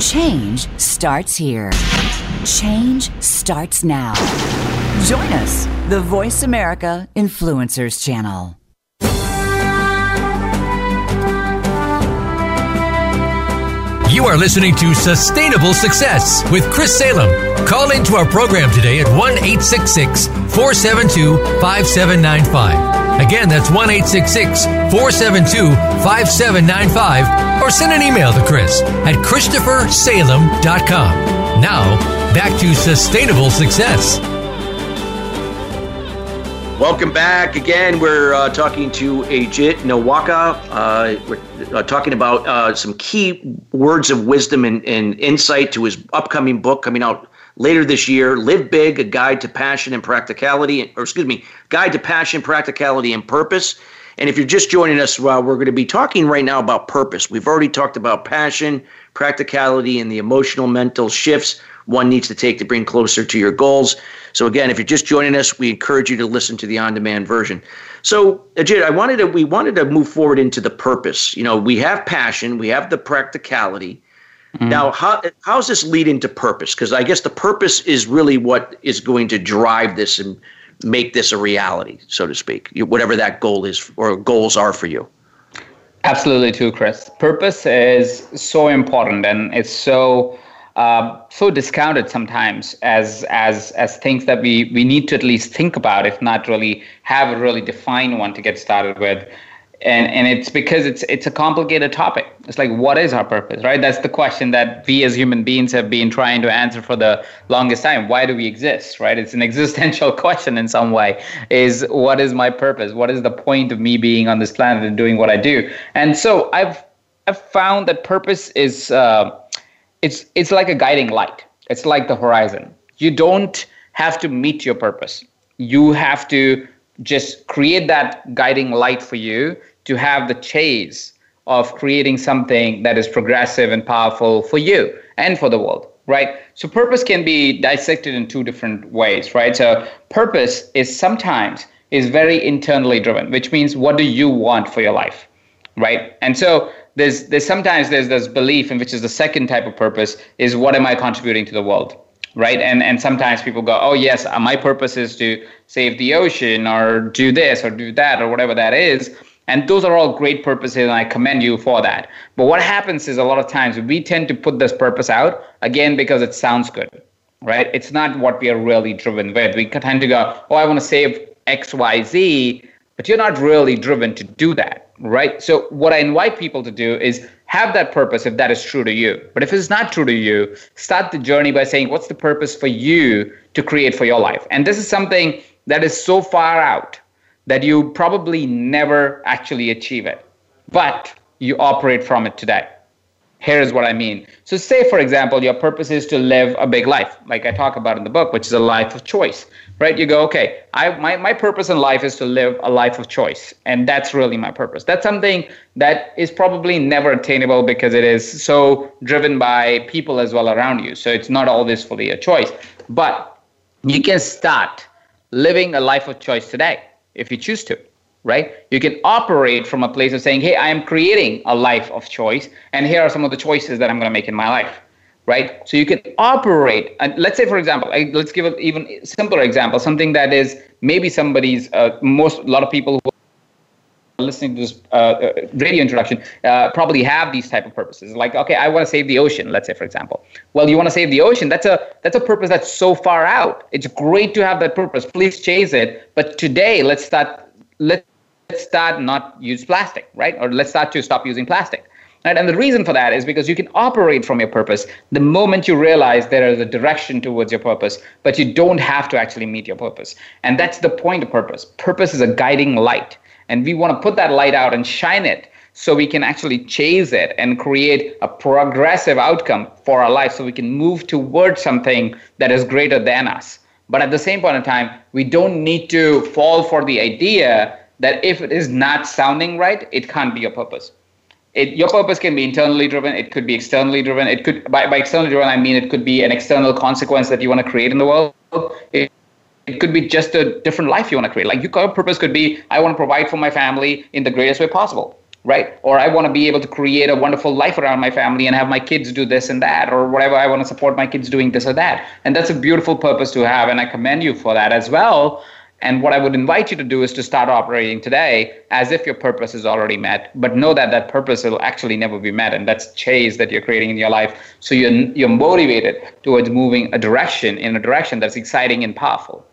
Change starts here. Change starts now. Join us, the Voice America Influencers Channel. You are listening to Sustainable Success with Chris Salem. Call into our program today at 1 866 472 5795. Again, that's 1 866 472 5795. Or send an email to Chris at ChristopherSalem.com. Now, back to Sustainable Success. Welcome back again. We're uh, talking to Ajit Nawalkar. Uh, we're uh, talking about uh, some key words of wisdom and, and, insight to his upcoming book coming out later this year Live Big, a guide to passion and practicality, or excuse me, guide to passion, practicality, and purpose. And if you're just joining us, well, we're going to be talking right now about purpose. We've already talked about passion, practicality, and the emotional mental shifts one needs to take to bring closer to your goals. So again, if you're just joining us, we encourage you to listen to the on-demand version. So Ajit, I wanted to we wanted to move forward into the purpose. You know, we have passion, we have the practicality. Mm-hmm. Now, how how's this lead into purpose? Because I guess the purpose is really what is going to drive this and make this a reality, so to speak. Whatever that goal is or goals are for you. Absolutely, too, Chris. Purpose is so important, and it's so uh, so discounted sometimes as as as things that we we need to at least think about, if not really have a really defined one to get started with and and it's because it's it's a complicated topic. It's like what is our purpose right? That's the question that we as human beings have been trying to answer for the longest time. Why do we exist right? It's an [laughs] existential question in some way. Is what is my purpose? What is the point of me being on this planet and doing what i do? And so i've i've found that purpose is uh, it's it's like a guiding light. It's like the horizon. You don't have to meet your purpose. You have to just create that guiding light for you to have the chase of creating something that is progressive and powerful for you and for the world right? So purpose can be dissected in two different ways right? So purpose is sometimes is very internally driven which means what do you want for your life right? And so there's there's sometimes there's this belief in which is the second type of purpose is what am i contributing to the world right? And and sometimes people go oh yes my purpose is to save the ocean or do this or do that or whatever that is and those are all great purposes, and I commend you for that. But what happens is a lot of times we tend to put this purpose out again because it sounds good, right? It's not what we are really driven with. We tend to go, oh, I want to save X, Y, Z, but you're not really driven to do that, right? So what I invite people to do is have that purpose if that is true to you. But if it's not true to you, start the journey by saying, what's the purpose for you to create for your life? And this is something that is so far out that you probably never actually achieve it, but you operate from it today. Here is what I mean. So, say, for example, your purpose is to live a big life, like I talk about in the book, which is a life of choice, right? You go, okay, I, my, my purpose in life is to live a life of choice. And that's really my purpose. That's something that is probably never attainable because it is so driven by people as well around you. So, it's not always fully a choice. But you can start living a life of choice today if you choose to right? You can operate from a place of saying, hey, I am creating a life of choice, and here are some of the choices that I'm going to make in my life, right? So you can operate, and let's say, for example, let's give an even simpler example, something that is maybe somebody's, uh, most, a lot of people listening to this uh, uh, radio introduction uh, probably have these type of purposes like okay i want to save the ocean let's say for example well you want to save the ocean that's a that's a purpose that's so far out it's great to have that purpose please chase it but today let's start let's start not use plastic right or let's start to stop using plastic Right? And the reason for that is because you can operate from your purpose the moment you realize there is a direction towards your purpose, but you don't have to actually meet your purpose. And that's the point of purpose. Purpose is a guiding light. And we want to put that light out and shine it so we can actually chase it and create a progressive outcome for our life so we can move towards something that is greater than us. But at the same point in time, we don't need to fall for the idea that if it is not sounding right, it can't be your purpose. It, your purpose can be internally driven. It could be externally driven. It could, by, by externally driven, I mean it could be an external consequence that you want to create in the world. It, it could be just a different life you want to create. Like your purpose could be, I want to provide for my family in the greatest way possible, right? Or I want to be able to create a wonderful life around my family and have my kids do this and that, or whatever. I want to support my kids doing this or that. And that's a beautiful purpose to have. And I commend you for that as well. And what I would invite you to do is to start operating today as if your purpose is already met, but know that that purpose will actually never be met. And that's chase that you're creating in your life. So you're, you're motivated towards moving a direction in a direction that's exciting and powerful.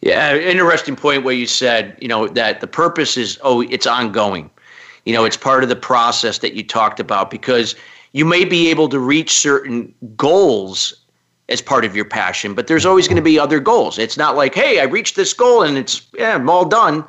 Yeah, interesting point where you said, you know, that the purpose is oh, it's ongoing. You know, it's part of the process that you talked about because you may be able to reach certain goals as part of your passion, but there's always going to be other goals. It's not like, hey, I reached this goal and it's yeah, I'm all done.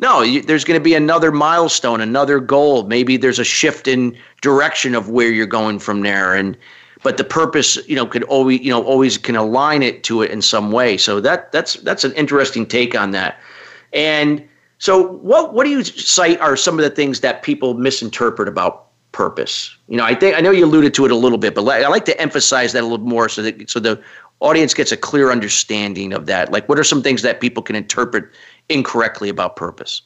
No, you, there's going to be another milestone, another goal. Maybe there's a shift in direction of where you're going from there, and but the purpose you know could always you know always can align it to it in some way. So that that's that's an interesting take on that. And so what what do you cite are some of the things that people misinterpret about purpose? You know i think i know you alluded to it a little bit but i like to emphasize that a little more so that so the audience gets a clear understanding of that. Like what are some things that people can interpret incorrectly about purpose?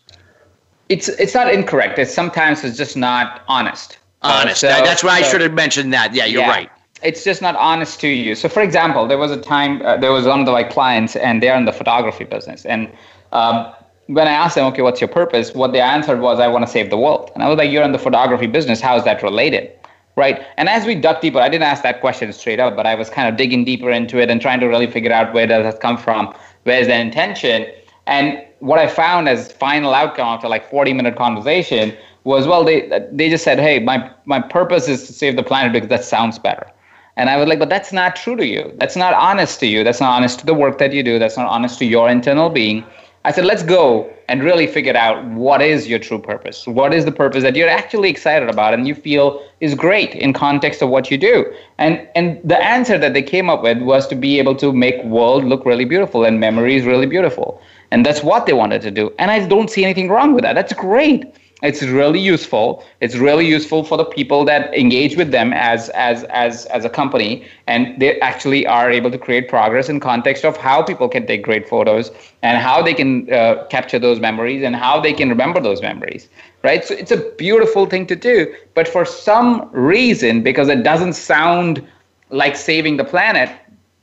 It's it's not incorrect. It's sometimes it's just not honest. Honest. Uh, so, that's why so, i should have mentioned that. Yeah you're yeah. right it's just not honest to you. So, for example, there was a time uh, there was one of the, my clients, and they're in the photography business, and um, when I asked them, okay, what's your purpose? What they answered was, I want to save the world. And I was like, you're in the photography business. How is that related? right? And as we dug deeper, I didn't ask that question straight up, but I was kind of digging deeper into it and trying to really figure out where does that come from, where's the intention, and what I found as final outcome after like 40 minute conversation was well they they just said hey my my purpose is to save the planet because that sounds better and I was like, but that's not true to you. That's not honest to you. That's not honest to the work that you do. That's not honest to your internal being. I said, let's go and really figure out what is your true purpose. What is the purpose that you're actually excited about and you feel is great in context of what you do? And and the answer that they came up with was to be able to make world look really beautiful and memories really beautiful. And that's what they wanted to do. And I don't see anything wrong with that. That's great it's really useful. It's really useful for the people that engage with them as as as as a company and they actually are able to create progress in context of how people can take great photos and how they can uh, capture those memories and how they can remember those memories right? So it's a beautiful thing to do but for some reason because it doesn't sound like saving the planet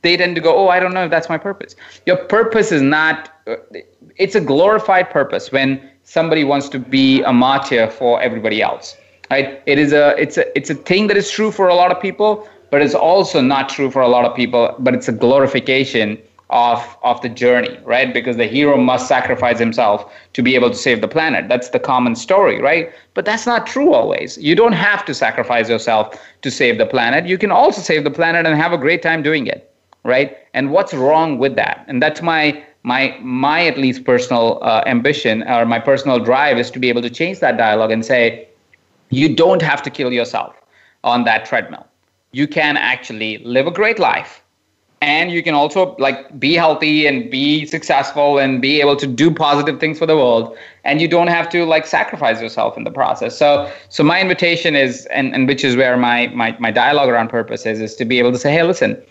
they tend to go oh i don't know if that's my purpose. Your purpose is not uh, it's a glorified purpose when somebody wants to be a martyr for everybody else right? It is a it's a it's a thing that is true for a lot of people but it's also not true for a lot of people but it's a glorification of of the journey right? Because the hero must sacrifice himself to be able to save the planet. That's the common story right? But that's not true always. You don't have to sacrifice yourself to save the planet. You can also save the planet and have a great time doing it right? And what's wrong with that? And that's my my my at least personal uh, ambition or my personal drive is to be able to change that dialogue and say you don't have to kill yourself on that treadmill. You can actually live a great life and you can also like be healthy and be successful and be able to do positive things for the world and you don't have to like sacrifice yourself in the process. So so my invitation is and, and which is where my, my my dialogue around purpose is is to be able to say hey listen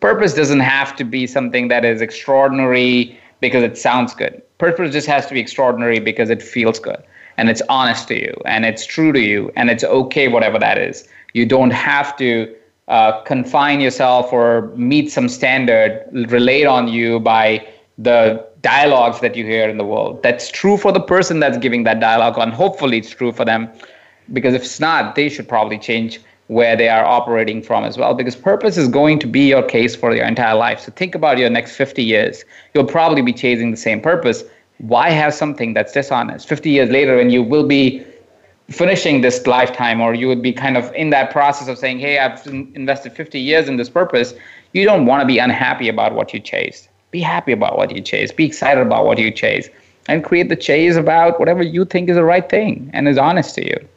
purpose doesn't have to be something that is extraordinary because it sounds good. Purpose just has to be extraordinary because it feels good and it's honest to you and it's true to you and it's okay, whatever that is. You don't have to uh, confine yourself or meet some standard relayed on you by the dialogues that you hear in the world. That's true for the person that's giving that dialogue, and hopefully it's true for them. Because if it's not, they should probably change where they are operating from as well because purpose is going to be your case for your entire life. So think about your next 50 years. You'll probably be chasing the same purpose. Why have something that's dishonest? 50 years later and you will be finishing this lifetime or you would be kind of in that process of saying hey i've invested 50 years in this purpose. You don't want to be unhappy about what you chased. Be happy about what you chase be excited about what you chase and create the chase about whatever you think is the right thing and is honest to you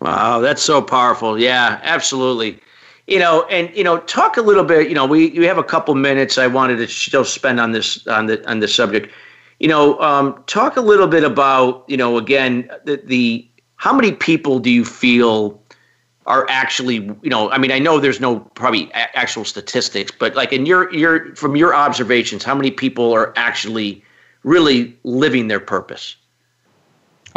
Wow, that's so powerful. Yeah, absolutely. You know, and you know, talk a little bit. You know, we we have a couple minutes. I wanted to still spend on this on the on this subject. You know, um, talk a little bit about you know again the the how many people do you feel are actually you know I mean I know there's no probably a- actual statistics, but like in your your from your observations, how many people are actually really living their purpose?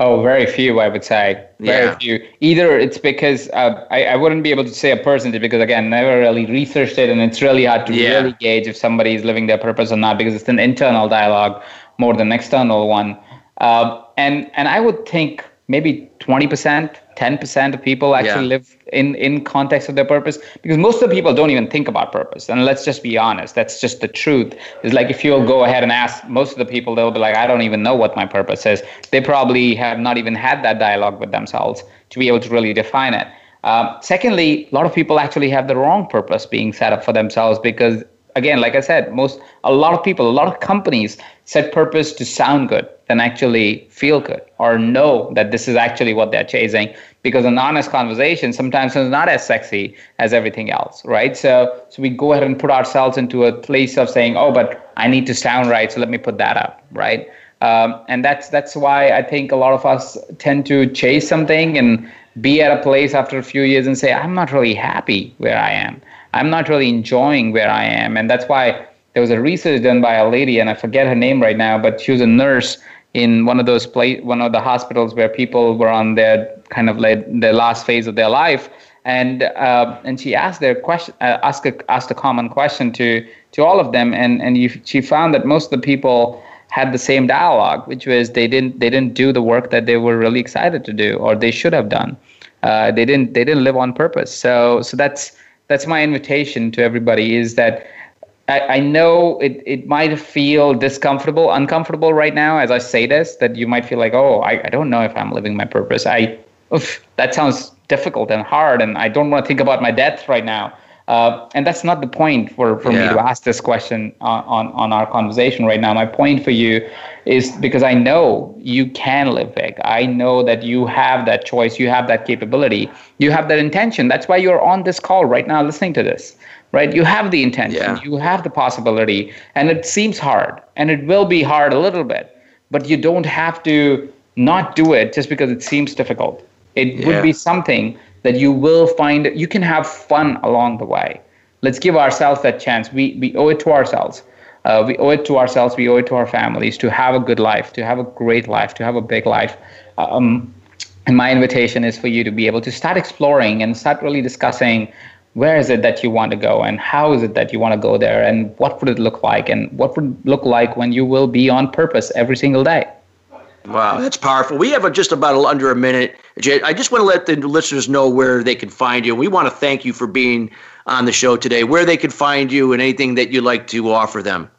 Oh, very few, I would say. Very yeah. few. Either it's because uh, I, I wouldn't be able to say a percentage because, again, never really researched it, and it's really hard to yeah. really gauge if somebody is living their purpose or not because it's an internal dialogue more than external one. Uh, and and I would think maybe 20%, 10% of people actually yeah. live in, in context of their purpose because most of the people don't even think about purpose. And let's just be honest, that's just the truth. It's like if you'll go ahead and ask most of the people, they'll be like, I don't even know what my purpose is. They probably have not even had that dialogue with themselves to be able to really define it. Um, secondly, a lot of people actually have the wrong purpose being set up for themselves because again, like I said, most a lot of people, a lot of companies set purpose to sound good than actually feel good or know that this is actually what they're chasing. Because an honest conversation sometimes is not as sexy as everything else, right? So so we go ahead and put ourselves into a place of saying, oh, but I need to sound right, so let me put that up, right? Um, and that's that's why I think a lot of us tend to chase something and be at a place after a few years and say, I'm not really happy where I am. I'm not really enjoying where I am. And that's why there was a research done by a lady, and I forget her name right now, but she was a nurse in one of those place, one of the hospitals where people were on their kind of like their last phase of their life. And uh, and she asked their question, uh, asked a, asked a common question to to all of them, and and you, she found that most of the people had the same dialogue, which was they didn't they didn't do the work that they were really excited to do or they should have done. Uh, they didn't they didn't live on purpose. So so that's that's my invitation to everybody is that I, I know it, it might feel discomfortable, uncomfortable right now as I say this, that you might feel like, oh, I, I don't know if I'm living my purpose. I oof, that sounds difficult and hard, and I don't want to think about my death right now. Uh, and that's not the point for, for yeah. me to ask this question on, on, on our conversation right now. My point for you is because I know you can live big. I know that you have that choice, you have that capability, you have that intention. That's why you're on this call right now listening to this, right? You have the intention, yeah. you have the possibility, and it seems hard, and it will be hard a little bit, but you don't have to not do it just because it seems difficult. It yeah. would be something that you will find you can have fun along the way. Let's give ourselves that chance. We, we owe it to ourselves. Uh, we owe it to ourselves. We owe it to our families to have a good life, to have a great life, to have a big life. Um, and my invitation is for you to be able to start exploring and start really discussing where is it that you want to go and how is it that you want to go there and what would it look like and what would it look like when you will be on purpose every single day. Wow, that's powerful. We have just about under a minute. I just want to let the listeners know where they can find you. We want to thank you for being on the show today, where they can find you, and anything that you'd like to offer them.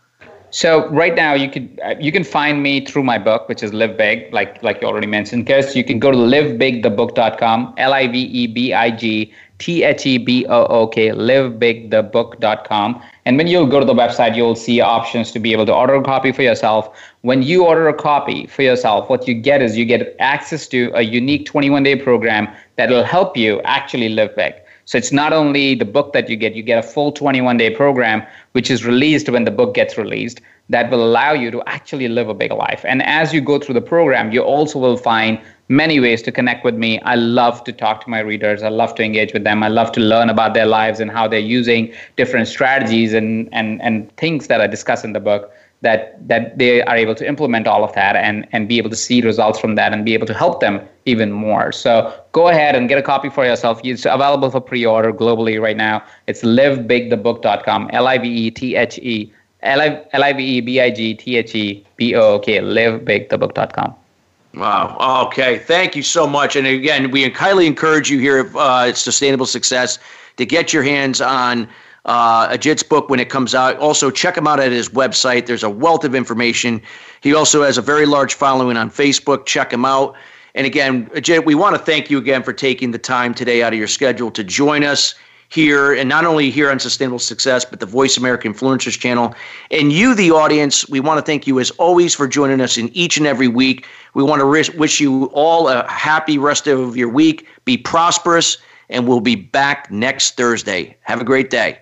So right now you can uh, you can find me through my book, which is Live Big, like like you already mentioned. Because you can go to livebigthebook.com, L I V E B I G T H E B O O K, livebigthebook.com. And when you go to the website, you'll see options to be able to order a copy for yourself. When you order a copy for yourself, what you get is you get access to a unique 21 day program that will help you actually live big. So it's not only the book that you get, you get a full 21 day program, which is released when the book gets released, that will allow you to actually live a big life. And as you go through the program, you also will find many ways to connect with me. I love to talk to my readers. I love to engage with them. I love to learn about their lives and how they're using different strategies and, and, and things that I discuss in the book that that they are able to implement all of that and and be able to see results from that and be able to help them even more. So go ahead and get a copy for yourself. It's available for pre-order globally right now. It's livebigthebook.com. L I V E T H E L I V E B I G T H E B O O K. Livebigthebook.com. Wow. Okay. Thank you so much. And again, we highly encourage you here at uh, Sustainable Success to get your hands on uh, Ajit's book when it comes out. Also, check him out at his website. There's a wealth of information. He also has a very large following on Facebook. Check him out. And again, Ajit, we want to thank you again for taking the time today out of your schedule to join us here, and not only here on Sustainable Success, but the Voice America Influencers channel. And you, the audience, we want to thank you as always for joining us in each and every week. We want to wish you all a happy rest of your week. Be prosperous, and we'll be back next Thursday. Have a great day.